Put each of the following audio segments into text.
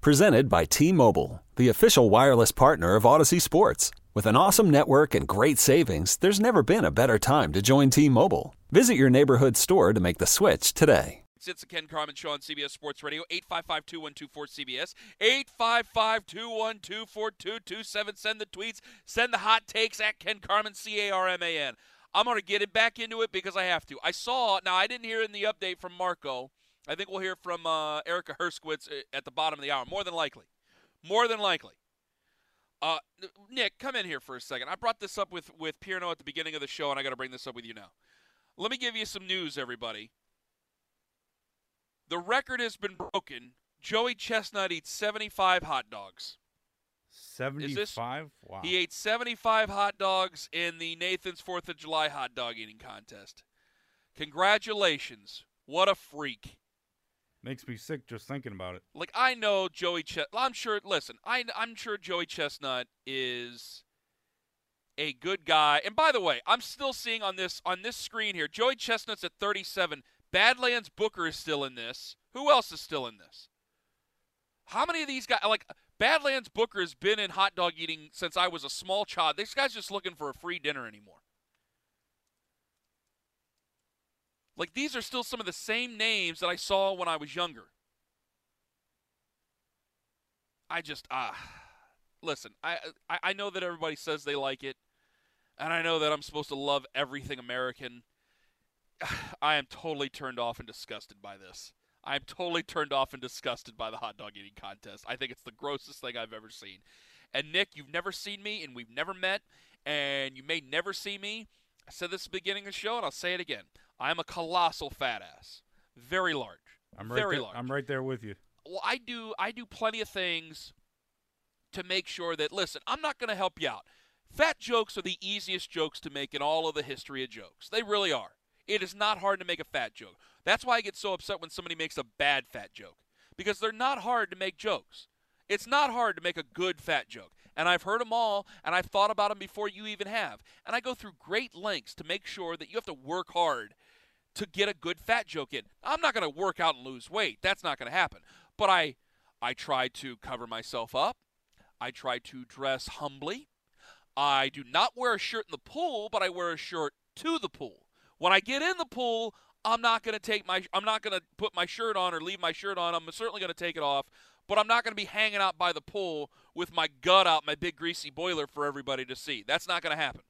Presented by T Mobile, the official wireless partner of Audacy Sports. With an awesome network and great savings, there's never been a better time to join T Mobile. Visit your neighborhood store to make the switch today. It's the Ken Carman Show on CBS Sports Radio, 855 2124 CBS, 855 212 4227. Send the tweets, send the hot takes at Ken Carman, C A R M A N. I'm going to get it back into it because I have to. I saw, now I didn't hear in the update from Marco. I think we'll hear from uh, Erica Herskowitz uh, at the bottom of the hour, more than likely. More than likely. Uh, Nick, come in here for a second. I brought this up with, with Pierno at the beginning of the show, and I got to bring this up with you now. Let me give you some news, everybody. The record has been broken. Joey Chestnut eats 75 hot dogs. 75? Wow. He ate 75 hot dogs in the Nathan's 4th of July hot dog eating contest. Congratulations. What a freak. Makes me sick just thinking about it. Like I know Joey Chestnut. I'm sure listen, I I'm sure Joey Chestnut is a good guy. And by the way, I'm still seeing on this on this screen here, Joey Chestnut's at 37. Badlands Booker is still in this. Who else is still in this? How many of these guys like Badlands Booker has been in hot dog eating since I was a small child. This guy's just looking for a free dinner anymore. Like these are still some of the same names that I saw when I was younger. I just ah listen, I, I I know that everybody says they like it, and I know that I'm supposed to love everything American. I am totally turned off and disgusted by this. I'm totally turned off and disgusted by the hot dog eating contest. I think it's the grossest thing I've ever seen. And Nick, you've never seen me, and we've never met, and you may never see me. I said this at the beginning of the show, and I'll say it again. I'm a colossal fat ass, very large. I'm right very there, large. I'm right there with you. Well, I do. I do plenty of things to make sure that. Listen, I'm not going to help you out. Fat jokes are the easiest jokes to make in all of the history of jokes. They really are. It is not hard to make a fat joke. That's why I get so upset when somebody makes a bad fat joke because they're not hard to make jokes. It's not hard to make a good fat joke. And I've heard them all, and I've thought about them before you even have. And I go through great lengths to make sure that you have to work hard to get a good fat joke in. I'm not going to work out and lose weight. That's not going to happen. But I I try to cover myself up. I try to dress humbly. I do not wear a shirt in the pool, but I wear a shirt to the pool. When I get in the pool, I'm not going to take my I'm not going to put my shirt on or leave my shirt on. I'm certainly going to take it off, but I'm not going to be hanging out by the pool with my gut out, my big greasy boiler for everybody to see. That's not going to happen.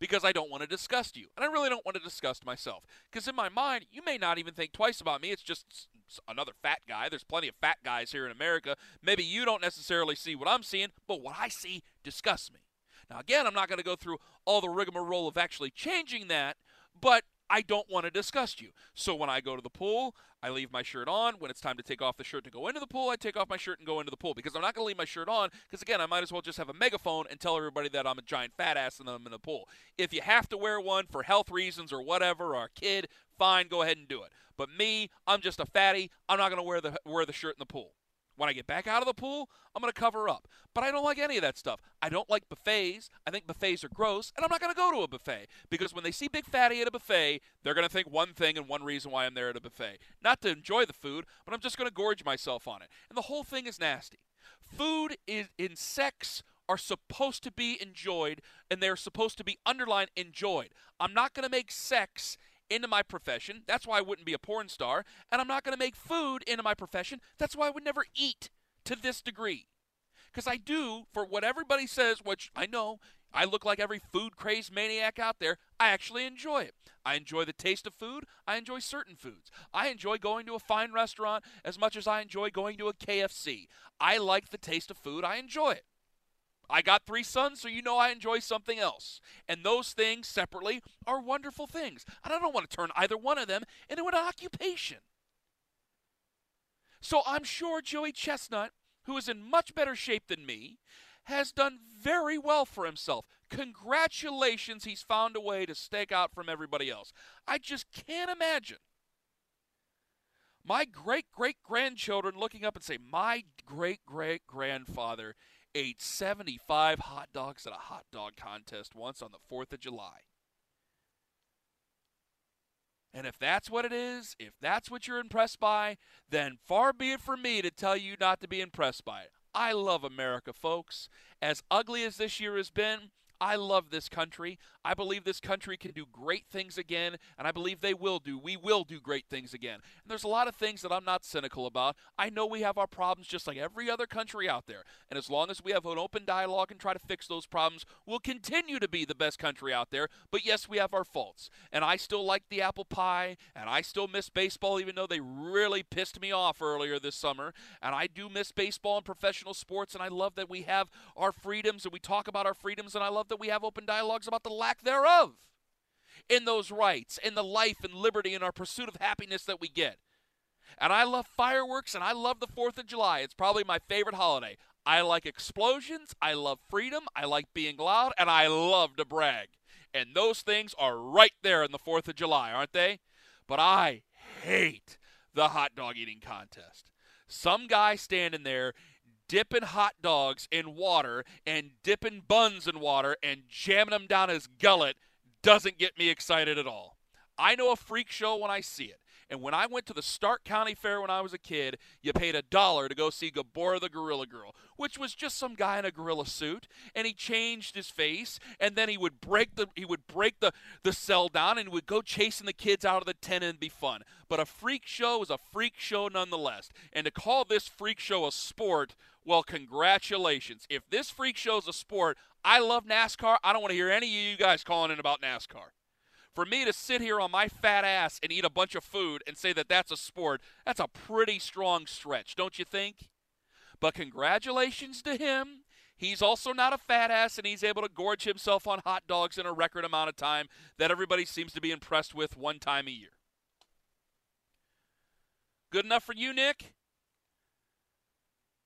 Because I don't want to disgust you. And I really don't want to disgust myself. Because in my mind, you may not even think twice about me. It's just another fat guy. There's plenty of fat guys here in America. Maybe you don't necessarily see what I'm seeing, but what I see disgusts me. Now, again, I'm not going to go through all the rigmarole of actually changing that, but I don't want to disgust you. So when I go to the pool, I leave my shirt on. When it's time to take off the shirt to go into the pool, I take off my shirt and go into the pool because I'm not going to leave my shirt on because, again, I might as well just have a megaphone and tell everybody that I'm a giant fat ass and I'm in the pool. If you have to wear one for health reasons or whatever, or a kid, fine, go ahead and do it. But me, I'm just a fatty. I'm not going to wear the wear the shirt in the pool. When I get back out of the pool, I'm going to cover up. But I don't like any of that stuff. I don't like buffets. I think buffets are gross, and I'm not going to go to a buffet because when they see Big Fatty at a buffet, they're going to think one thing and one reason why I'm there at a buffet. Not to enjoy the food, but I'm just going to gorge myself on it. And the whole thing is nasty. Food is sex are supposed to be enjoyed and they're supposed to be underlined enjoyed. I'm not going to make sex into my profession. That's why I wouldn't be a porn star. And I'm not going to make food into my profession. That's why I would never eat to this degree. Because I do, for what everybody says, which I know I look like every food crazed maniac out there, I actually enjoy it. I enjoy the taste of food. I enjoy certain foods. I enjoy going to a fine restaurant as much as I enjoy going to a KFC. I like the taste of food. I enjoy it. I got three sons, so you know I enjoy something else. And those things separately are wonderful things. And I don't want to turn either one of them into an occupation. So I'm sure Joey Chestnut, who is in much better shape than me, has done very well for himself. Congratulations, he's found a way to stake out from everybody else. I just can't imagine my great great grandchildren looking up and say, My great great grandfather ate 75 hot dogs at a hot dog contest once on the 4th of July. And if that's what it is, if that's what you're impressed by, then far be it from me to tell you not to be impressed by it. I love America, folks. As ugly as this year has been, I love this country. I believe this country can do great things again, and I believe they will do. We will do great things again. And there's a lot of things that I'm not cynical about. I know we have our problems just like every other country out there. And as long as we have an open dialogue and try to fix those problems, we'll continue to be the best country out there. But yes, we have our faults. And I still like the apple pie, and I still miss baseball, even though they really pissed me off earlier this summer. And I do miss baseball and professional sports, and I love that we have our freedoms and we talk about our freedoms, and I love that we have open dialogues about the lack thereof in those rights, in the life and liberty in our pursuit of happiness that we get. And I love fireworks and I love the 4th of July. It's probably my favorite holiday. I like explosions, I love freedom, I like being loud, and I love to brag. And those things are right there in the 4th of July, aren't they? But I hate the hot dog eating contest. Some guy standing there dipping hot dogs in water and dipping buns in water and jamming them down his gullet doesn't get me excited at all. I know a freak show when I see it. And when I went to the Stark County Fair when I was a kid, you paid a dollar to go see Gabora the Gorilla Girl, which was just some guy in a gorilla suit, and he changed his face, and then he would break the he would break the, the cell down and would go chasing the kids out of the tent and be fun. But a freak show is a freak show nonetheless. And to call this freak show a sport well, congratulations. If this freak show's a sport, I love NASCAR. I don't want to hear any of you guys calling in about NASCAR. For me to sit here on my fat ass and eat a bunch of food and say that that's a sport, that's a pretty strong stretch, don't you think? But congratulations to him. He's also not a fat ass and he's able to gorge himself on hot dogs in a record amount of time that everybody seems to be impressed with one time a year. Good enough for you, Nick?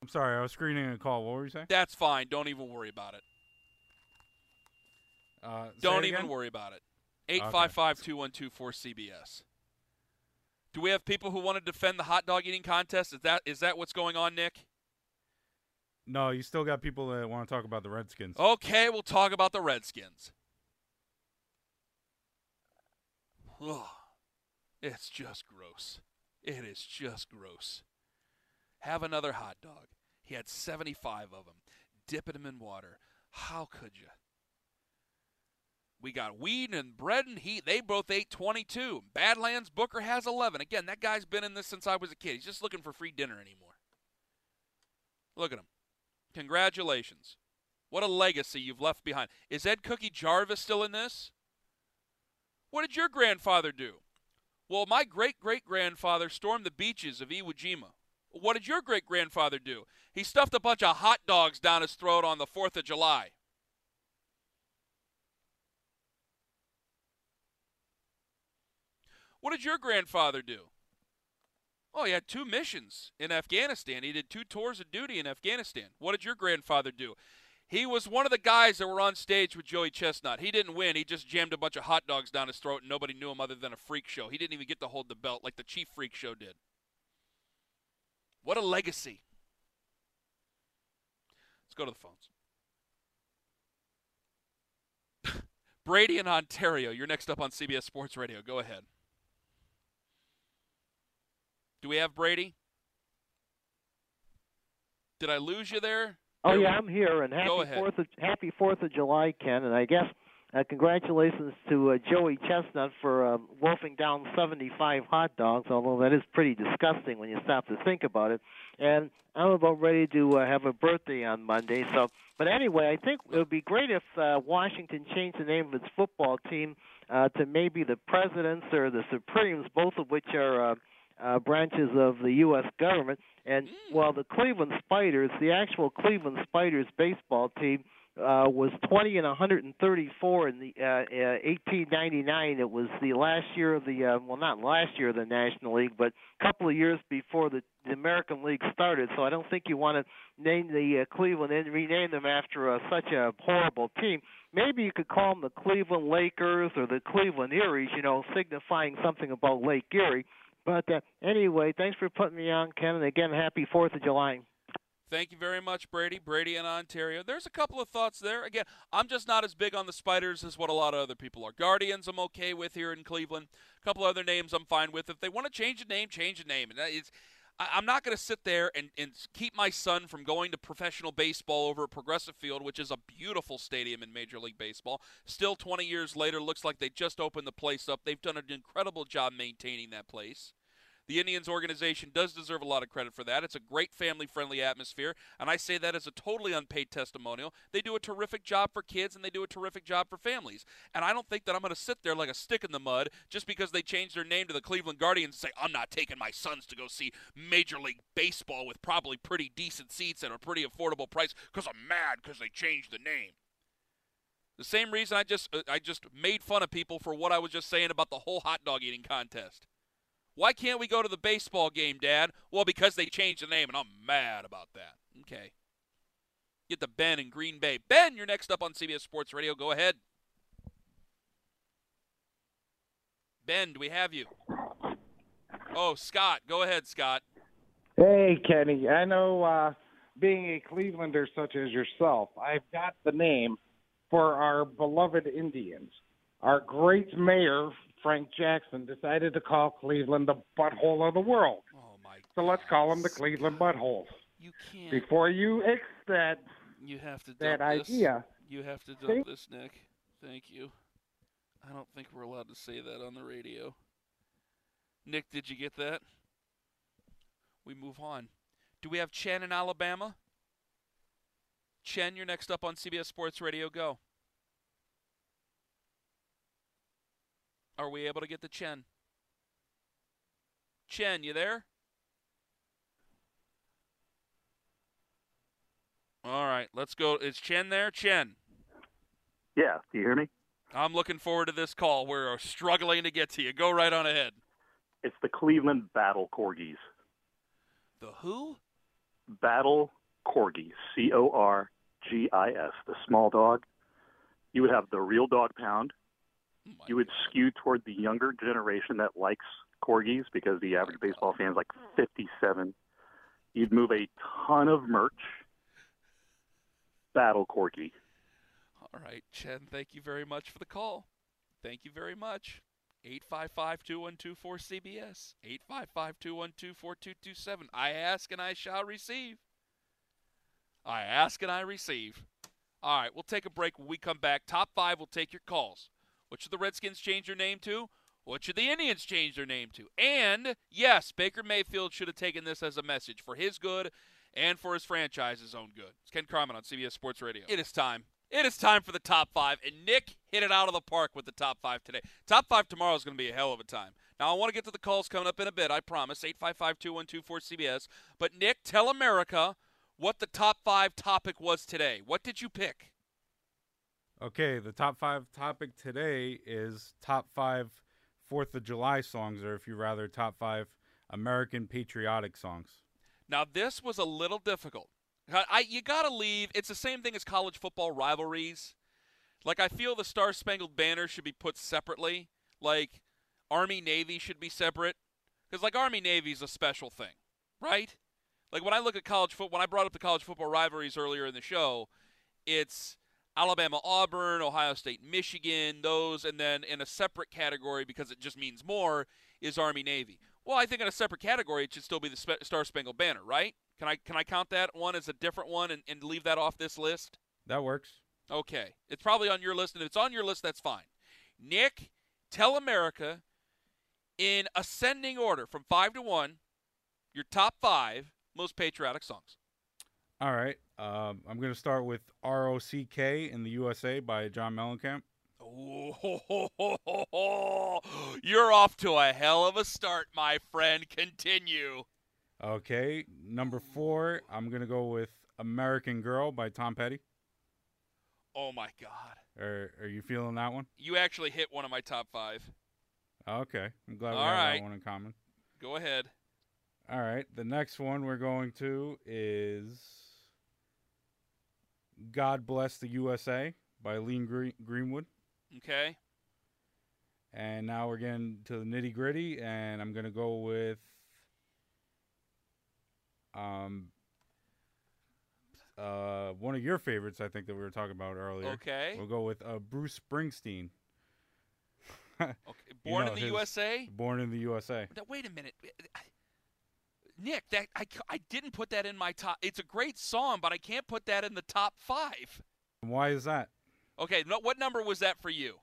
I'm sorry, I was screening a call. What were you saying? That's fine. Don't even worry about it. Uh, Don't it even worry about it. 855 212 cbs Do we have people who want to defend the hot dog eating contest? Is that is that what's going on, Nick? No, you still got people that want to talk about the Redskins. Okay, we'll talk about the Redskins. Ugh. It's just gross. It is just gross. Have another hot dog. He had 75 of them, dipping them in water. How could you? We got weed and bread and heat. They both ate 22. Badlands Booker has 11. Again, that guy's been in this since I was a kid. He's just looking for free dinner anymore. Look at him. Congratulations. What a legacy you've left behind. Is Ed Cookie Jarvis still in this? What did your grandfather do? Well, my great great grandfather stormed the beaches of Iwo Jima. What did your great grandfather do? He stuffed a bunch of hot dogs down his throat on the 4th of July. What did your grandfather do? Oh, he had two missions in Afghanistan. He did two tours of duty in Afghanistan. What did your grandfather do? He was one of the guys that were on stage with Joey Chestnut. He didn't win. He just jammed a bunch of hot dogs down his throat, and nobody knew him other than a freak show. He didn't even get to hold the belt like the Chief Freak Show did. What a legacy. Let's go to the phones. Brady in Ontario, you're next up on CBS Sports Radio. Go ahead. Do we have Brady? Did I lose you there? Oh yeah, I'm here, and happy Fourth of Happy Fourth of July, Ken. And I guess uh, congratulations to uh, Joey Chestnut for uh, wolfing down 75 hot dogs. Although that is pretty disgusting when you stop to think about it. And I'm about ready to uh, have a birthday on Monday. So, but anyway, I think it would be great if uh, Washington changed the name of its football team uh, to maybe the Presidents or the Supremes, both of which are. Uh, uh, branches of the U.S. government. And while the Cleveland Spiders, the actual Cleveland Spiders baseball team, uh, was 20 and 134 in the uh, uh, 1899. It was the last year of the uh, well, not last year of the National League, but a couple of years before the the American League started. So I don't think you want to name the uh, Cleveland and rename them after uh, such a horrible team. Maybe you could call them the Cleveland Lakers or the Cleveland Eries, you know, signifying something about Lake Erie. But uh, anyway, thanks for putting me on, Ken, and again, happy Fourth of July. Thank you very much, Brady. Brady in Ontario. There's a couple of thoughts there. Again, I'm just not as big on the Spiders as what a lot of other people are. Guardians, I'm okay with here in Cleveland. A couple other names I'm fine with. If they want to change a name, change a name. And it's, I'm not going to sit there and, and keep my son from going to professional baseball over at Progressive Field, which is a beautiful stadium in Major League Baseball. Still, 20 years later, looks like they just opened the place up. They've done an incredible job maintaining that place. The Indians organization does deserve a lot of credit for that. It's a great family friendly atmosphere, and I say that as a totally unpaid testimonial. They do a terrific job for kids and they do a terrific job for families. And I don't think that I'm going to sit there like a stick in the mud just because they changed their name to the Cleveland Guardians and say, I'm not taking my sons to go see Major League Baseball with probably pretty decent seats at a pretty affordable price because I'm mad because they changed the name. The same reason I just uh, I just made fun of people for what I was just saying about the whole hot dog eating contest. Why can't we go to the baseball game, Dad? Well, because they changed the name, and I'm mad about that. Okay. Get to Ben in Green Bay. Ben, you're next up on CBS Sports Radio. Go ahead. Ben, do we have you? Oh, Scott. Go ahead, Scott. Hey, Kenny. I know uh, being a Clevelander such as yourself, I've got the name for our beloved Indians. Our great mayor Frank Jackson decided to call Cleveland the butthole of the world. Oh my! So let's call them the Cleveland buttholes. You can't. Before you that you have to that this. idea. You have to dump See? this, Nick. Thank you. I don't think we're allowed to say that on the radio. Nick, did you get that? We move on. Do we have Chen in Alabama? Chen, you're next up on CBS Sports Radio. Go. Are we able to get the Chen? Chen, you there? All right, let's go. Is Chen there? Chen. Yeah, do you hear me? I'm looking forward to this call. We're struggling to get to you. Go right on ahead. It's the Cleveland Battle Corgis. The who? Battle Corgis, C O R G I S, the small dog. You would have the real dog pound. You would skew toward the younger generation that likes corgis because the average baseball fan is like 57. You'd move a ton of merch. Battle Corgi. All right, Chen, thank you very much for the call. Thank you very much. 855-212-4CBS. 855-212-4227. I ask and I shall receive. I ask and I receive. All right, we'll take a break when we come back. Top five will take your calls. What should the Redskins change their name to? What should the Indians change their name to? And yes, Baker Mayfield should have taken this as a message for his good and for his franchise's own good. It's Ken Carman on CBS Sports Radio. It is time. It is time for the top five, and Nick hit it out of the park with the top five today. Top five tomorrow is going to be a hell of a time. Now, I want to get to the calls coming up in a bit, I promise. 855 212 cbs But, Nick, tell America what the top five topic was today. What did you pick? Okay, the top five topic today is top five Fourth of July songs, or if you rather, top five American patriotic songs. Now, this was a little difficult. I, you got to leave. It's the same thing as college football rivalries. Like I feel the Star Spangled Banner should be put separately. Like Army Navy should be separate because like Army Navy is a special thing, right? Like when I look at college football, when I brought up the college football rivalries earlier in the show, it's Alabama Auburn, Ohio State Michigan, those, and then in a separate category because it just means more is Army Navy. Well, I think in a separate category it should still be the Star Spangled Banner, right? Can I can I count that one as a different one and, and leave that off this list? That works. Okay. It's probably on your list, and if it's on your list, that's fine. Nick, tell America in ascending order from five to one, your top five most patriotic songs. All right. Um, I'm going to start with ROCK in the USA by John Mellencamp. Oh, you're off to a hell of a start, my friend. Continue. Okay. Number four, I'm going to go with American Girl by Tom Petty. Oh my God. Are, are you feeling that one? You actually hit one of my top five. Okay. I'm glad we All have right. that one in common. Go ahead. All right. The next one we're going to is God Bless the USA by Lean Green- Greenwood. Okay. And now we're getting to the nitty gritty, and I'm going to go with um, uh, one of your favorites, I think, that we were talking about earlier. Okay. We'll go with uh, Bruce Springsteen, Okay. You Born know, in the his- USA. Born in the USA. Now, wait a minute. Nick, that I, I didn't put that in my top. It's a great song, but I can't put that in the top five. Why is that? Okay, no, what number was that for you?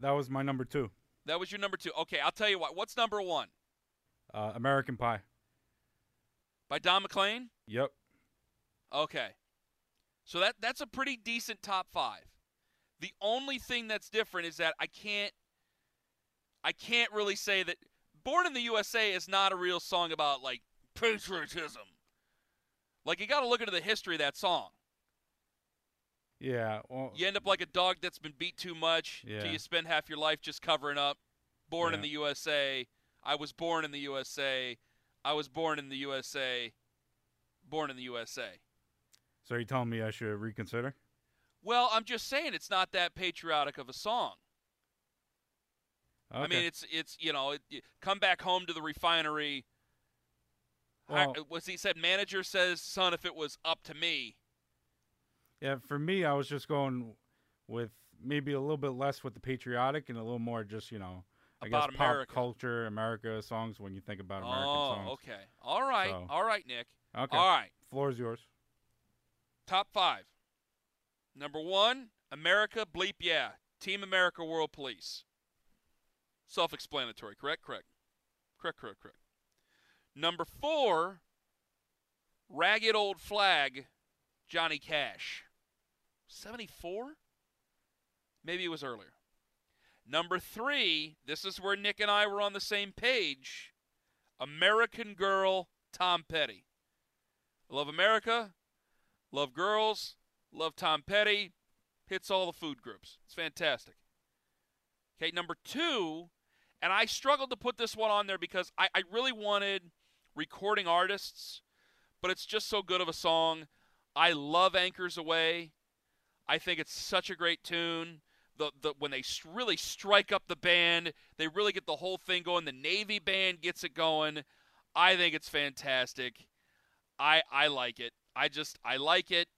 That was my number two. That was your number two. Okay, I'll tell you what. What's number one? Uh, American Pie. By Don McLean? Yep. Okay. So that that's a pretty decent top five. The only thing that's different is that I can't I can't really say that Born in the USA is not a real song about like patriotism. Like you gotta look into the history of that song. Yeah. Well, You end up like a dog that's been beat too much Yeah. till you spend half your life just covering up. Born in the USA. I was born in the USA. I was born in the USA. Born in the USA. so you're telling me I should reconsider? Well, I'm just saying it's not that patriotic of a song. I mean, it's it's you know, it, it- come back home to the refinery. Well- was he said manager says, son, if it was up to me. Yeah, for me, I was just going with maybe a little bit less with the patriotic and a little more just you know, I About guess pop America. culture, America songs when you think about American oh, songs. okay, all right, So- all right, Nick. Okay. All right, Floor is yours. top five. Number one, America, bleep yeah, Team America, World Police. Self-explanatory, correct? Correct. Correct. Correct. Correct. Number four, Ragged Old Flag, Johnny Cash. 74? Maybe it was earlier. Number three, this is where Nick and I were on the same page American Girl, Tom Petty. Love America, love girls, love Tom Petty, hits all the food groups. It's fantastic. Okay, number two, and I struggled to put this one on there because I, I really wanted recording artists, but it's just so good of a song. I love Anchors Aweigh. I think it's such a great tune. The, the when they really strike up the band, they really get the whole thing going. The Navy band gets it going. I think it's fantastic. I I like it. I just I like it.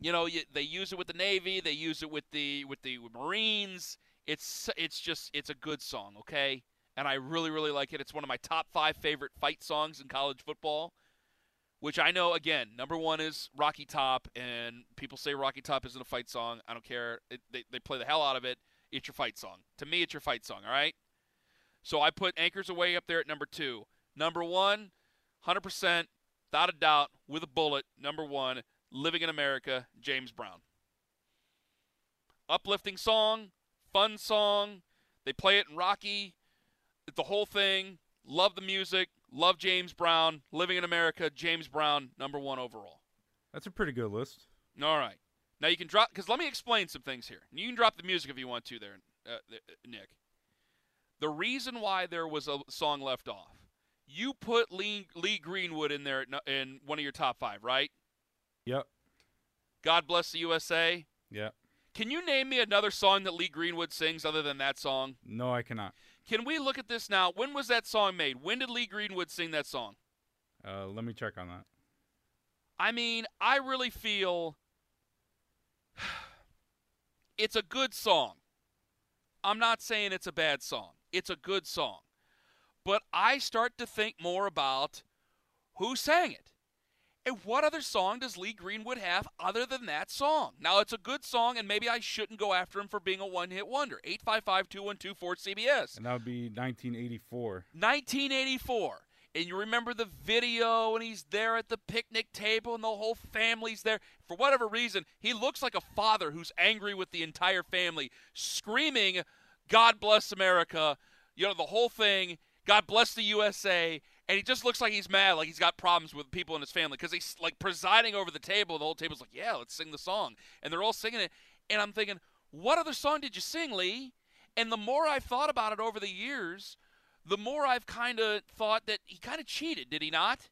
You know, you, they use it with the Navy. They use it with the with the Marines. It's it's just it's a good song, okay? And I really really like it. It's one of my top five favorite fight songs in college football. Which I know again, number one is Rocky Top, and people say Rocky Top isn't a fight song. I don't care. It, they they play the hell out of it. It's your fight song. To me, it's your fight song. All right. So I put Anchors Aweigh up there at number two. Number one, 100%, without a doubt, with a bullet. Number one, Living in America, James Brown. Uplifting song, fun song. They play it in Rocky. The whole thing. Love the music. Love James Brown. Living in America, James Brown, number one overall. That's a pretty good list. All right. Now you can drop because let me explain some things here. You can drop the music if you want to, there, uh, uh, Nick. The reason why there was a song left off, you put Lee, Lee Greenwood in there in one of your top five, right? Yep. God bless the USA. Yep. Can you name me another song that Lee Greenwood sings other than that song? No, I cannot. Can we look at this now? When was that song made? When did Lee Greenwood sing that song? Uh, let me check on that. I mean, I really feel it's a good song. I'm not saying it's a bad song. It's a good song. But I start to think more about who sang it. And what other song does Lee Greenwood have other than that song? Now, it's a good song, and maybe I shouldn't go after him for being a one hit wonder. 855 212 cbs And that would be 1984. 1984. And you remember the video, and he's there at the picnic table, and the whole family's there. For whatever reason, he looks like a father who's angry with the entire family, screaming, God bless America. You know, the whole thing, God bless the USA. And he just looks like he's mad, like he's got problems with people in his family because he's like presiding over the table. The whole table's like, yeah, let's sing the song. And they're all singing it. And I'm thinking, what other song did you sing, Lee? And the more I've thought about it over the years, the more I've kind of thought that he kind of cheated, did he not?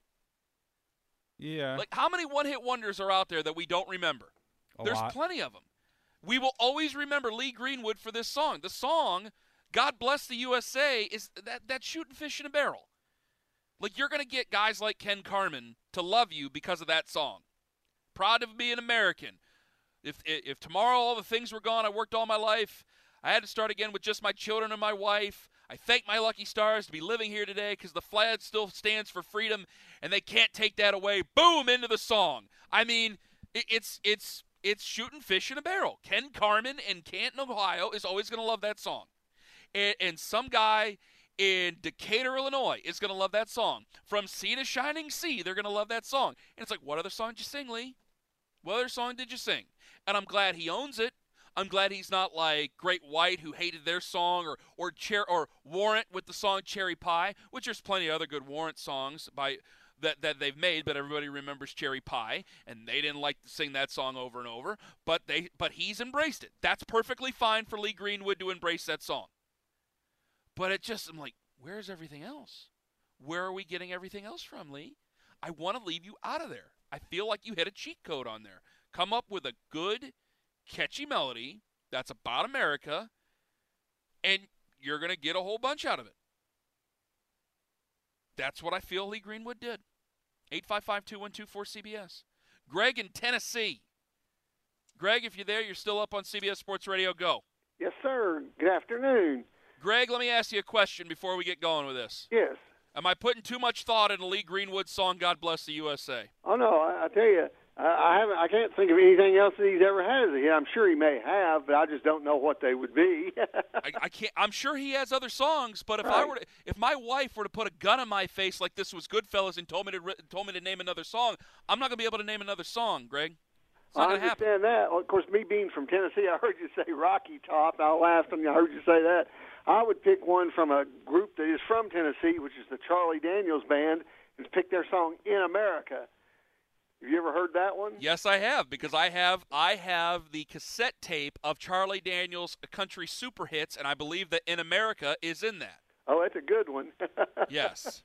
Yeah. Like, how many one hit wonders are out there that we don't remember? a There's lot. plenty of them. We will always remember Lee Greenwood for this song. The song, God Bless the USA, is that, that shooting fish in a barrel. Like, you're going to get guys like Ken Carman to love you because of that song. Proud to be an American. If, if tomorrow all the things were gone, I worked all my life, I had to start again with just my children and my wife. I thank my lucky stars to be living here today because the flag still stands for freedom, and they can't take that away. Boom into the song. I mean, it, it's it's it's shooting fish in a barrel. Ken Carman in Canton, Ohio, is always going to love that song, and, and some guy in Decatur, Illinois, is going to love that song. From sea to shining sea, they're going to love that song. And it's like, what other song did you sing, Lee? What other song did you sing? And I'm glad he owns it. I'm glad he's not like Great White who hated their song or or Cher- or Warrant with the song Cherry Pie, which there's plenty of other good Warrant songs by that that they've made, but everybody remembers Cherry Pie, and they didn't like to sing that song over and over. But they but he's embraced it. That's perfectly fine for Lee Greenwood to embrace that song. But it just I'm like, where's everything else? Where are we getting everything else from, Lee? I want to leave you out of there. I feel like you hit a cheat code on there. Come up with a good catchy melody that's about America, and you're going to get a whole bunch out of it. That's what I feel Lee Greenwood did. 855 2124 CBS. Greg in Tennessee. Greg, if you're there, you're still up on CBS Sports Radio. Go. Yes, sir. Good afternoon. Greg, let me ask you a question before we get going with this. Yes. Am I putting too much thought into Lee Greenwood's song "God Bless the USA"? Oh no, I, I tell you, I, I haven't. I can't think of anything else that he's ever had hit. I'm sure he may have, but I just don't know what they would be. I, I can't. I'm sure he has other songs, but if I were, to, if my wife were to put a gun in my face like this was Goodfellas and told me to told me to name another song, I'm not gonna be able to name another song, Greg. I gonna happen. understand that. Of course, me being from Tennessee, I heard you say Rocky Top. I laughed when I heard you say that. I would pick one from a group that is from Tennessee, which is the Charlie Daniels Band, and pick their song "In America." Have you ever heard that one? Yes, I have because I have I have the cassette tape of Charlie Daniels' country super hits, and I believe that "In America" is in that. Oh, that's a good one. Yes.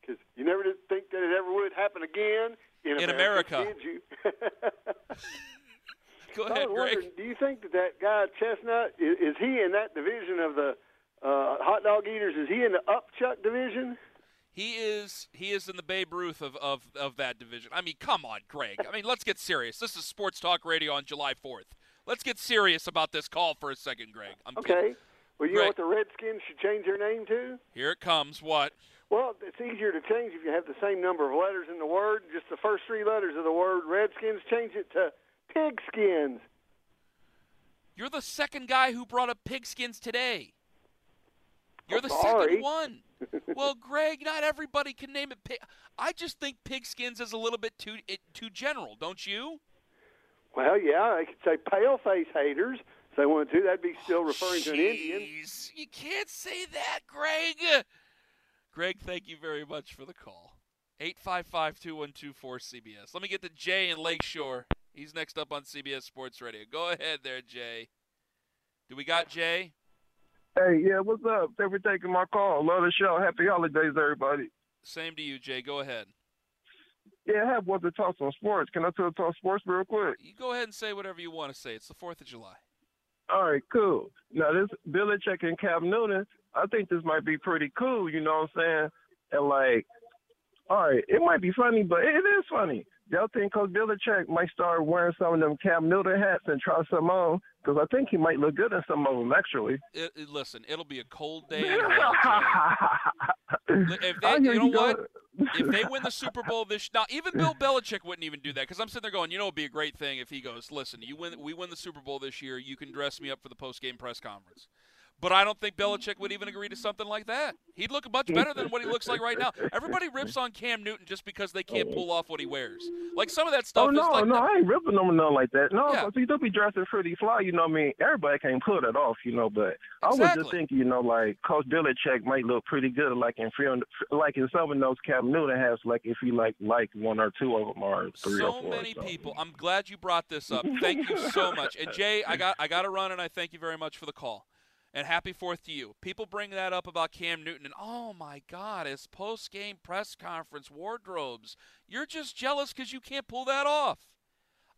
Because you never did think that it ever would happen again in, In America. did you? Go ahead, Greg. do you think that that guy Chestnut is, is he in that division of the uh, hot dog eaters? Is he in the upchuck division? He is he is in the Babe Ruth of, of, of that division. I mean, come on, Greg. I mean, let's get serious. This is Sports Talk Radio on July 4th. Let's get serious about this call for a second, Greg. I'm Okay. Well, you know Right. what the Redskins should change their name to? Here it comes. What? Well, it's easier to change if you have the same number of letters in the word. Just the first three letters of the word Redskins. Change it to Pigskins. You're the second guy who brought up pigskins today. You're Oh, the sorry. second one. well, Greg, not everybody can name it pig. I just think pigskins is a little bit too it, too general, don't you? Well, yeah, I could say paleface haters if they wanted to. That'd be still oh, referring to an Indian. You can't say that, Greg. Greg, thank you very much for the call. 855-2124-CBS. Let me get to Jay in Lakeshore. He's next up on CBS Sports Radio. Go ahead there, Jay. Do we got Jay? Hey, yeah, what's up? Thanks for taking my call. Love the show. Happy holidays, everybody. Same to you, Jay. Go ahead. Yeah, I have one to talk on sports. Can I talk talk sports real quick? You go ahead and say whatever you want to say. It's the 4th of July. All right, cool. Now this Belichick and Cam Newton, I think this might be pretty cool. You know what I'm saying? And like, all right, it might be funny, but it is funny. Y'all think Coach Belichick might start wearing some of them Cam Newton hats and try some on? Because I think he might look good in some of them, actually. It, it- listen, it'll be a cold day in hell, Jay. If they, you know you what? go- if they win the Super Bowl this now, even Bill Belichick wouldn't even do that because I'm sitting there going, you know, it'd be a great thing if he goes, listen, you win, we win the Super Bowl this year, you can dress me up for the post game press conference. But I don't think Belichick would even agree to something like that. He'd look much better than what he looks like right now. Everybody rips on Cam Newton just because they can't pull off what he wears. Like some of that oh, stuff Oh is no, like no, I ain't ripping them or nothing like that. No, Yeah. he do be dressing pretty fly. You know, what I mean, everybody can't pull that off. You know, but I was just thinking, you know, like Coach Belichick might look pretty good, like in film, like in some of those Cam Newton has, like if he like like one or two of them or three or four. so many people. I'm glad you brought this up. Thank you so much. And Jay, I got I got to run, and I thank you very much for the call. And happy fourth to you. People bring that up about Cam Newton, and oh my God, his post game press conference wardrobes. You're just jealous because you can't pull that off.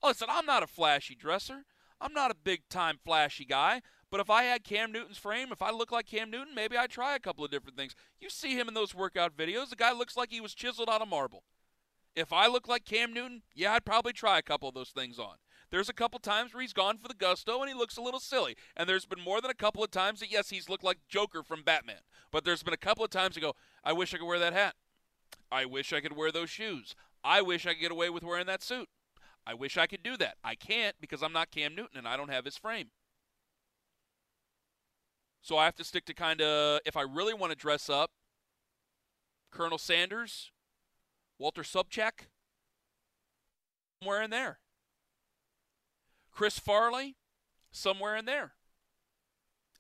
Listen, I'm not a flashy dresser. I'm not a big time flashy guy. But if I had Cam Newton's frame, if I look like Cam Newton, maybe I'd try a couple of different things. You see him in those workout videos. The guy looks like he was chiseled out of marble. If I look like Cam Newton, yeah, I'd probably try a couple of those things on. There's a couple times where he's gone for the gusto and he looks a little silly. And there's been more than a couple of times that, yes, he's looked like Joker from Batman. But there's been a couple of times to go, I wish I could wear that hat. I wish I could wear those shoes. I wish I could get away with wearing that suit. I wish I could do that. I can't because I'm not Cam Newton and I don't have his frame. So I have to stick to kind of, if I really want to dress up, Colonel Sanders, Walter Sobchak, somewhere in there. Chris Farley, somewhere in there.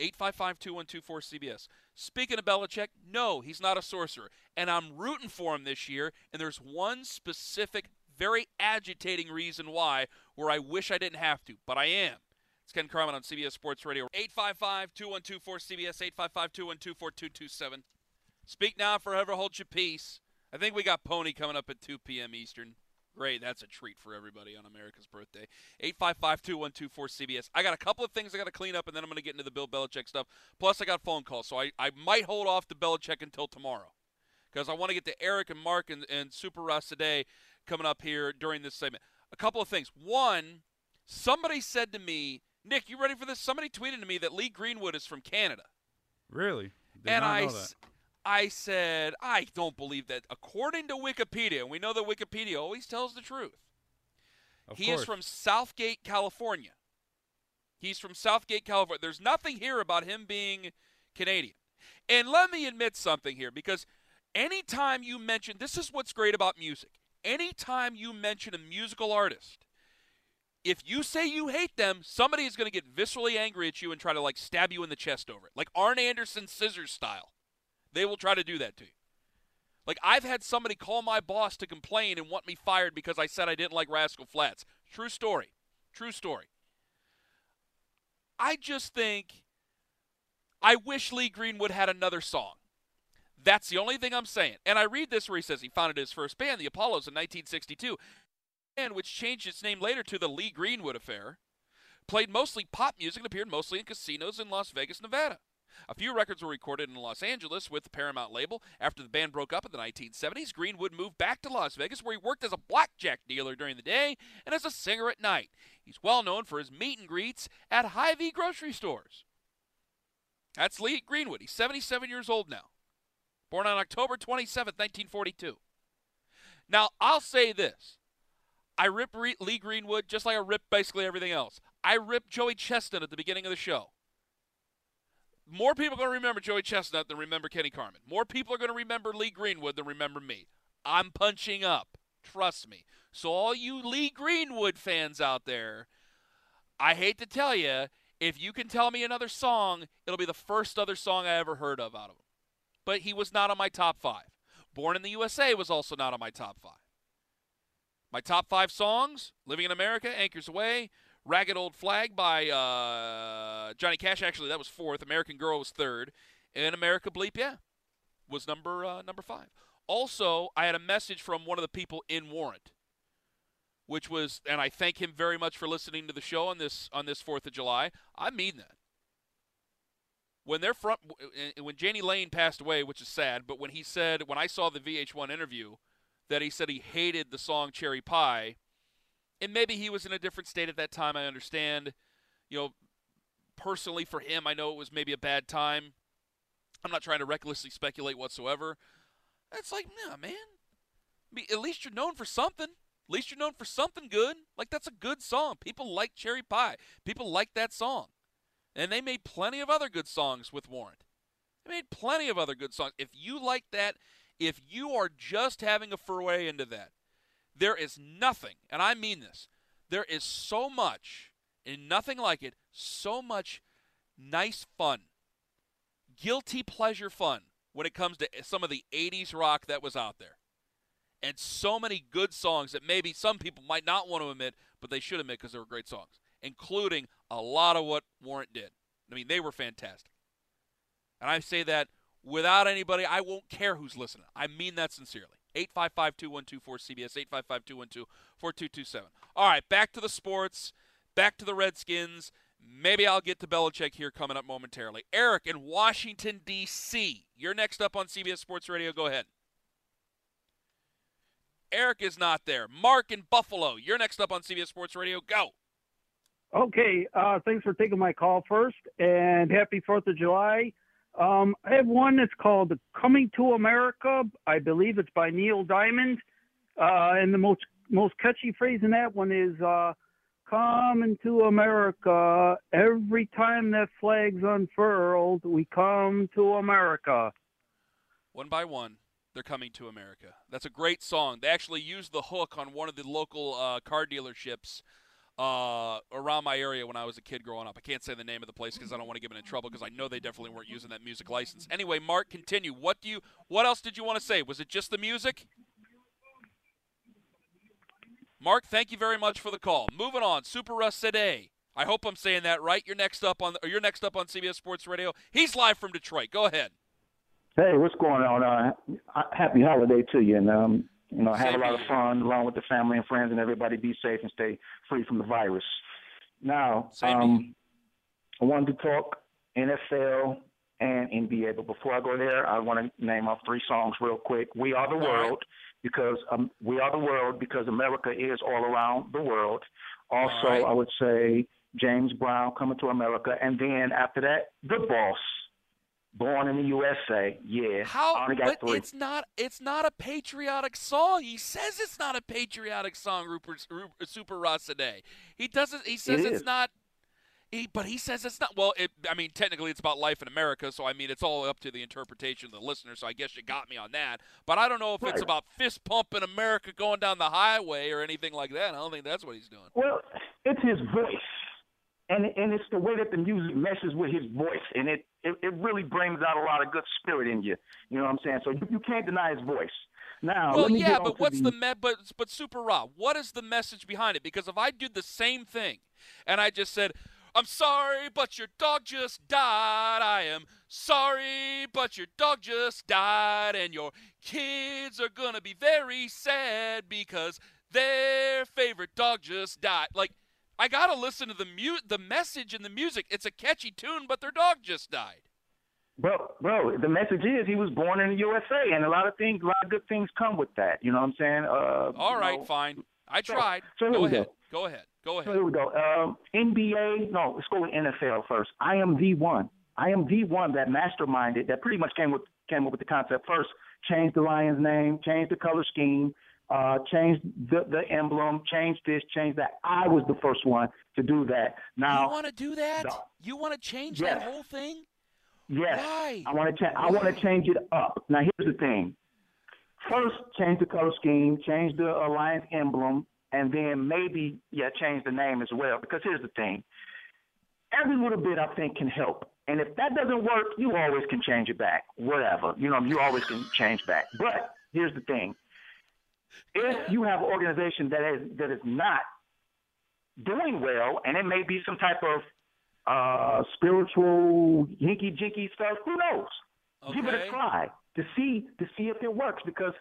855 2124 CBS. Speaking of Belichick, no, he's not a sorcerer. And I'm rooting for him this year. And there's one specific, very agitating reason why, where I wish I didn't have to, but I am. It's Ken Carman on CBS Sports Radio. 855 2124 CBS, 855 2124 4227. Speak now, forever hold your peace. I think we got Pony coming up at 2 p.m. Eastern. Great, that's a treat for everybody on America's birthday. 855-2124-CBS. I got a couple of things I got to clean up, and then I'm going to get into the Bill Belichick stuff. Plus, I got phone calls, so I, I might hold off the Belichick until tomorrow because I want to get to Eric and Mark and, and Super Russ today coming up here during this segment. A couple of things. One, somebody said to me, Nick, you ready for this? Somebody tweeted to me that Lee Greenwood is from Canada. Really? Did and not I. I said, I don't believe that. According to Wikipedia, and we know that Wikipedia always tells the truth. Of he course. is from South Gate, California. He's from South Gate, California. There's nothing here about him being Canadian. And let me admit something here because anytime you mention this is what's great about music. Anytime you mention a musical artist, if you say you hate them, somebody is going to get viscerally angry at you and try to like stab you in the chest over it. Like Arn Anderson scissors style. They will try to do that to you. Like I've had somebody call my boss to complain and want me fired because I said I didn't like Rascal Flatts. True story. True story. I just think I wish Lee Greenwood had another song. That's the only thing I'm saying. And I read this where he says he founded his first band, the Apollos, in 1962, and which changed its name later to the Lee Greenwood Affair. Played mostly pop music and appeared mostly in casinos in Las Vegas, Nevada. A few records were recorded in Los Angeles with the Paramount label. After the band broke up in the 1970s, Greenwood moved back to Las Vegas where he worked as a blackjack dealer during the day and as a singer at night. He's well known for his meet and greets at Hy-Vee grocery stores. That's Lee Greenwood. He's 77 years old now. Born on October 27, 1942. Now, I'll say this. I rip Lee Greenwood just like I rip basically everything else. I ripped Joey Chestnut at the beginning of the show. More people are going to remember Joey Chestnut than remember Kenny Carman. More people are going to remember Lee Greenwood than remember me. I'm punching up. Trust me. So, all you Lee Greenwood fans out there, I hate to tell you, if you can tell me another song, it'll be the first other song I ever heard of out of him. But he was not on my top five. Born in the USA was also not on my top five. My top five songs Living in America, Anchors Aweigh, Ragged Old Flag by uh, Johnny Cash. Actually, that was fourth. American Girl was third. And America Bleep, yeah, was number uh, number five. Also, I had a message from one of the people in Warrant, which was, and I thank him very much for listening to the show on this on this Fourth of July. I mean that. When they're front, when Jani Lane passed away, which is sad, but when he said, when I saw the VH1 interview, that he said he hated the song Cherry Pie, and maybe he was in a different state at that time. I understand. You know, personally for him, I know it was maybe a bad time. I'm not trying to recklessly speculate whatsoever. It's like, nah, man. I mean, at least you're known for something. At least you're known for something good. Like that's a good song. People like Cherry Pie. People like that song. And they made plenty of other good songs with Warrant. They made plenty of other good songs. If you like that, if you are just having a foray into that, there is nothing, and I mean this, there is so much, and nothing like it, so much nice fun, guilty pleasure fun when it comes to some of the 80s rock that was out there. And so many good songs that maybe some people might not want to admit, but they should admit because they were great songs, including a lot of what Warrant did. I mean, they were fantastic. And I say that without anybody, I won't care who's listening. I mean that sincerely. 855 212 cbs 855 212 4227. All right, back to the sports, back to the Redskins. Maybe I'll get to Belichick here coming up momentarily. Eric in Washington, D.C., you're next up on CBS Sports Radio. Go ahead. Eric is not there. Mark in Buffalo, you're next up on CBS Sports Radio. Go. Okay, uh, thanks for taking my call first, and happy Fourth of July. Um, I have one that's called "Coming to America." I believe it's by Neil Diamond, uh, and the most most catchy phrase in that one is uh, "Coming to America." Every time that flag's unfurled, we come to America. One by one, they're coming to America. That's a great song. They actually used the hook on one of the local uh, car dealerships uh, around my area when I was a kid growing up. I can't say the name of the place because I don't want to get in trouble because I know they definitely weren't using that music license. Anyway, Mark, continue. What do you? What else did you want to say? Was it just the music? Mark, thank you very much for the call. Moving on, Super Russ today. I hope I'm saying that right. You're next up on. You're next up on CBS Sports Radio. He's live from Detroit. Go ahead. Hey, what's going on? Uh, happy holiday to you, and um, you know, have a lot of fun along with the family and friends, and everybody be safe and stay free from the virus. Now, um, I wanted to talk NFL and NBA, but before I go there, I want to name off three songs real quick. We are the world because um, we are the world because America is all around the world. Also, right. I would say James Brown coming to America, and then after that, the boss. Born in the USA, yeah. How? But three. it's not. It's not a patriotic song. He says it's not a patriotic song. Rupert, Rupert Super Ross today. He doesn't. He says It it's not. He, but he says it's not. Well, it, I mean, technically, it's about life in America. So I mean, it's all up to the interpretation of the listener. So I guess you got me on that. But I don't know if it's about fist pumping America going down the highway or anything like that. I don't think that's what he's doing. Well, it's his voice, and and it's the way that the music meshes with his voice, and it it, it really brings out a lot of good spirit in you. You know what I'm saying? So you, you can't deny his voice. Now, Well, yeah, but what's the, the me- but but Super Raw? What is the message behind it? Because if I did the same thing, and I just said, "I'm sorry, but your dog just died. I am sorry, but your dog just died, and your kids are gonna be very sad because their favorite dog just died." Like, I gotta listen to the mu- the message and the music. It's a catchy tune, but their dog just died. Bro, bro, the message is he was born in the USA, and a lot of things, a lot of good things come with that. You know what I'm saying? Uh, All right, know, fine. I tried. so here go ahead. go. Go ahead. Go So ahead. here we go. Um, NBA, no, let's go with NFL first. I am the one. I am the one that masterminded, that pretty much came with came up with the concept first. Changed the Lions name, changed the color scheme, uh, changed the the emblem, changed this, changed that. I was the first one to do that. Now, you want to do that? no. You want to change Yes. that whole thing? Yes. Why? I want to. Cha- I want to change it up. Now here's the thing. First, change the color scheme, change the Lions emblem, and then maybe yeah, change the name as well. Because here's the thing. Every little bit I think can help. And if that doesn't work, you always can change it back. Whatever. You know, you always can change back. But here's the thing. If you have an organization that is that is not doing well, and it may be some type of uh, spiritual hinky jinky stuff. Who knows? Give it a try to see to see if it works because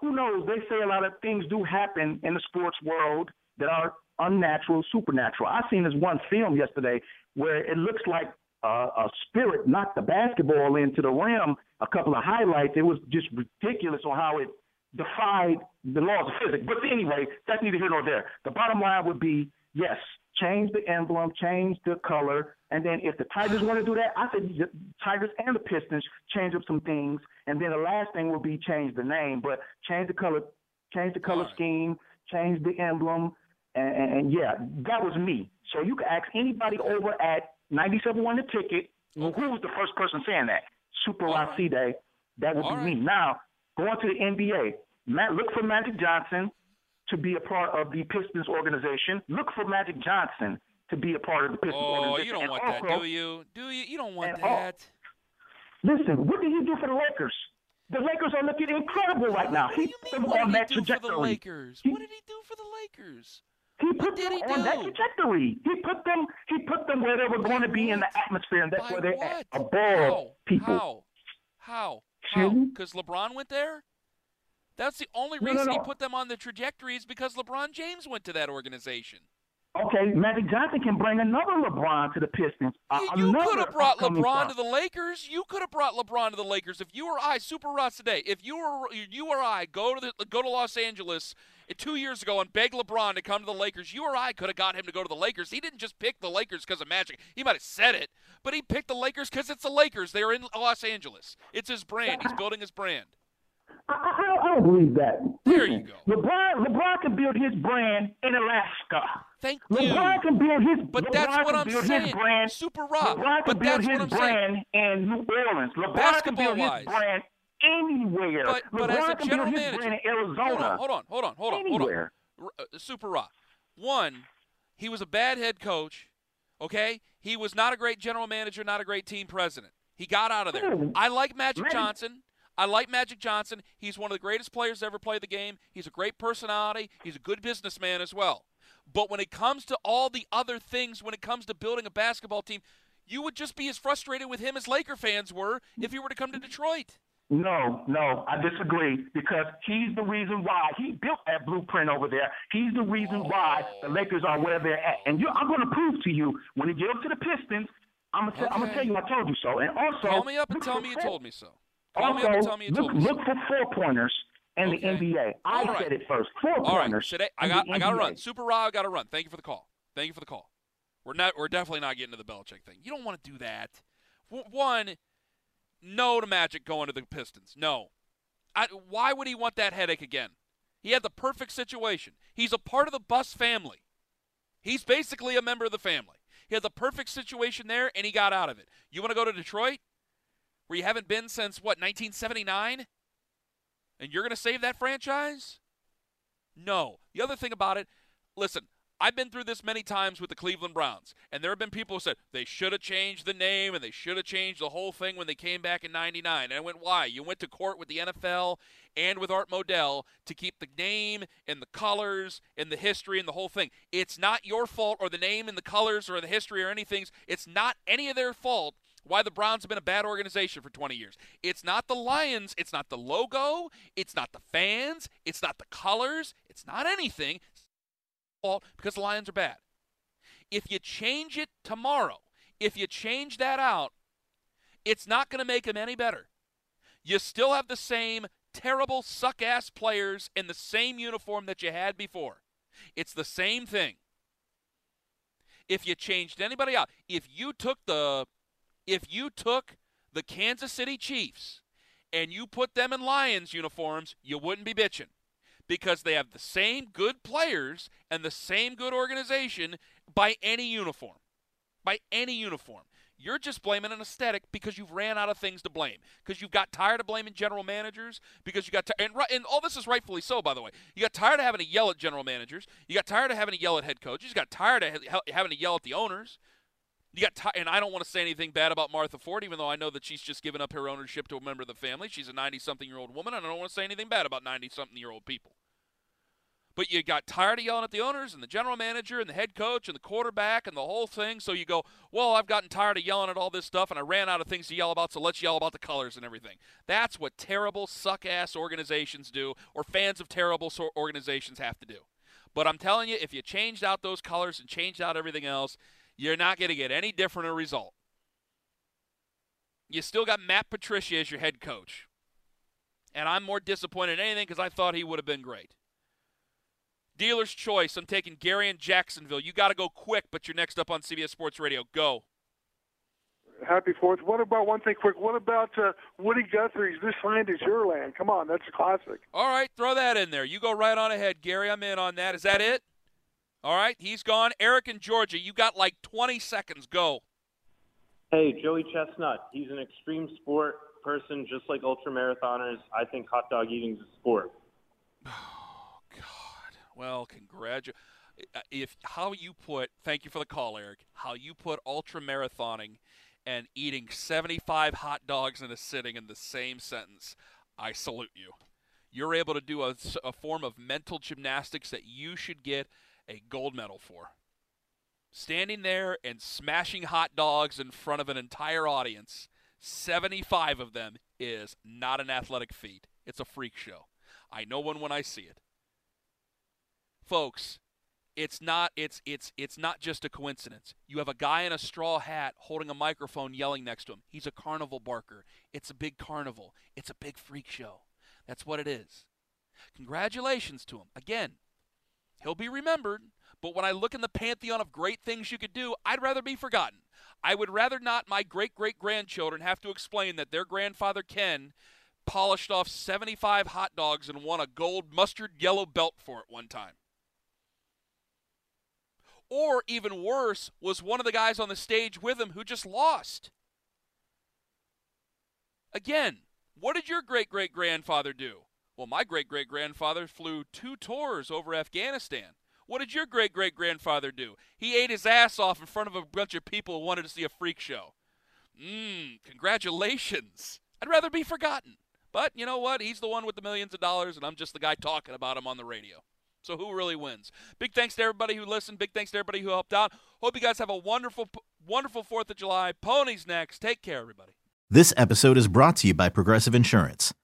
who knows? They say a lot of things do happen in the sports world that are unnatural, supernatural. I seen this one film yesterday where it looks like uh, a spirit knocked the basketball into the rim. A couple of highlights. It was just ridiculous on how it defied the laws of physics. But anyway, that's neither here nor there. The bottom line would be yes, change the emblem, change the color, and then if the Tigers want to do that, I said the Tigers and the Pistons change up some things, and then the last thing will be change the name, but change the color, change the color Alright. scheme, change the emblem, and, and, and yeah, that was me. So you can ask anybody over at 97 the ticket who was the first person saying that. Super Alright. Racide, that would be Alright. me. Now, going to the NBA, Matt, look for Magic Johnson to be a part of the Pistons organization. Look for Magic Johnson to be a part of the Pistons Oh, organization. you don't want also, that, do you? Do you? You don't want that. Listen, what did he do for the Lakers? The Lakers are looking incredible right now. What do He put them What on did he that do for the. Lakers? He- What did he do for the Lakers? He put them he on that trajectory. He put them. He put them where they were going to be in the atmosphere, and that's By where they're what? at, above How? people. How? How? How? Because LeBron went there? That's the only No, no, reason he put them on the trajectory is because LeBron James went to that organization. Okay, Magic Johnson can bring another LeBron to the Pistons. Uh, You could have brought LeBron to the Lakers. You could have brought LeBron to the Lakers if you or I, Super Ross today. If you were you or I go to the go to Los Angeles two years ago and beg LeBron to come to the Lakers, you or I could have got him to go to the Lakers. He didn't just pick the Lakers because of Magic. He might have said it, but he picked the Lakers because it's the Lakers. They're in Los Angeles. It's his brand. He's building his brand. I, I, don't- I don't believe that. There you Listen, LeBron, LeBron can build his brand in Alaska. Thank LeBron you. can build his. But LeBron that's what can I'm build saying. His brand, Super Rob. LeBron But can build that's his what I'm saying. brand in New Orleans. LeBron can build Basketball-wise. his brand anywhere. But, but LeBron as a can general build his manager, brand in Arizona. hold on, hold on, hold on, hold on, hold on. R- uh, Super Rock. One, he was a bad head coach. Okay, he was not a great general manager, not a great team president. He got out of there. I like Magic- Johnson. I like Magic Johnson. He's one of the greatest players to ever play the game. He's a great personality. He's a good businessman as well. But when it comes to all the other things, when it comes to building a basketball team, you would just be as frustrated with him as Laker fans were if he were to come to Detroit. No, no, I disagree because he's the reason why he built that blueprint over there. He's the reason why the Lakers are where they're at. And you, I'm going to prove to you when he gets to the Pistons, I'm going going to tell you I told you so. And also, Call me up and tell me you told me so. Call also, me tell me you look, look for four pointers in the NBA. I All right. said it first. Four All right, pointers. today I got I got to run. Super Raw, I got to run. Thank you for the call. Thank you for the call. We're not we're definitely not getting to the Belichick thing. You don't want to do that. One, no to Magic going to the Pistons. No. I, why would he want that headache again? He had the perfect situation. He's a part of the Buss family. He's basically a member of the family. He had the perfect situation there, and he got out of it. You want to go to Detroit, where you haven't been since what 1979, and you're going to save that franchise? No. The other thing about it, listen, I've been through this many times with the Cleveland Browns, and there have been people who said they should have changed the name and they should have changed the whole thing when they came back in 99. And I went, why? You went to court with the NFL and with Art Modell to keep the name and the colors and the history and the whole thing. It's not your fault or the name and the colors or the history or anything. It's not any of their fault why the Browns have been a bad organization for 20 years. It's not the Lions, it's not the logo, it's not the fans, it's not the colors, it's not anything. Fault because the Lions are bad. If you change it tomorrow, if you change that out, it's not going to make them any better. You still have the same terrible suck ass players in the same uniform that you had before. It's the same thing. If you changed anybody out, if you took the if you took the Kansas City Chiefs and you put them in Lions uniforms, you wouldn't be bitching because they have the same good players and the same good organization by any uniform. By any uniform. You're just blaming an aesthetic because you've ran out of things to blame. Because you've got tired of blaming general managers. Because you got and and all this is rightfully so, by the way. You got tired of having to yell at general managers. You got tired of having to yell at head coaches. You got tired of ha- having to yell at the owners. You got and I don't want to say anything bad about Martha Ford, even though I know that she's just given up her ownership to a member of the family. She's a 90-something-year-old woman, and I don't want to say anything bad about 90-something-year-old people. But you got tired of yelling at the owners and the general manager and the head coach and the quarterback and the whole thing. So you go, well, I've gotten tired of yelling at all this stuff and I ran out of things to yell about, so let's yell about the colors and everything. That's what terrible, suck ass organizations do, or fans of terrible organizations have to do. But I'm telling you, if you changed out those colors and changed out everything else, you're not going to get any different a result. You still got Matt Patricia as your head coach. And I'm more disappointed than anything because I thought he would have been great. Dealer's choice. I'm taking Gary in Jacksonville. You got to go quick, but you're next up on CBS Sports Radio. Go. Happy Fourth. What about one thing quick? What about uh, Woody Guthrie's "This Land Is Your Land"? Come on, that's a classic. All right, throw that in there. You go right on ahead, Gary. I'm in on that. Is that it? All right, he's gone. Eric in Georgia, you got like 20 seconds. Go. Hey, Joey Chestnut. He's an extreme sport person, just like ultra marathoners. I think hot dog eating is a sport. Oh God. Well, congratulations. Uh, if how you put, thank you for the call, Eric. How you put ultra marathoning and eating 75 hot dogs in a sitting in the same sentence, I salute you. You're able to do a, a form of mental gymnastics that you should get a gold medal for. Standing there and smashing hot dogs in front of an entire audience, 75 of them, is not an athletic feat. It's a freak show. I know one when I see it. Folks, it's not it's it's it's not just a coincidence. You have a guy in a straw hat holding a microphone yelling next to him. He's a carnival barker. It's a big carnival. It's a big freak show. That's what it is. Congratulations to him. Again, he'll be remembered, but when I look in the pantheon of great things you could do, I'd rather be forgotten. I would rather not my great great grandchildren have to explain that their grandfather Ken polished off 75 hot dogs and won a gold mustard yellow belt for it one time. Or even worse, was one of the guys on the stage with him who just lost. Again, what did your great great grandfather do? Well, my great great grandfather flew two tours over Afghanistan. What did your great great grandfather do? He ate his ass off in front of a bunch of people who wanted to see a freak show. Mmm, congratulations. I'd rather be forgotten. But you know what? He's the one with the millions of dollars, and I'm just the guy talking about him on the radio. So who really wins? Big thanks to everybody who listened. Big thanks to everybody who helped out. Hope you guys have a wonderful, wonderful 4th of July. Ponies next. Take care, everybody. This episode is brought to you by Progressive Insurance.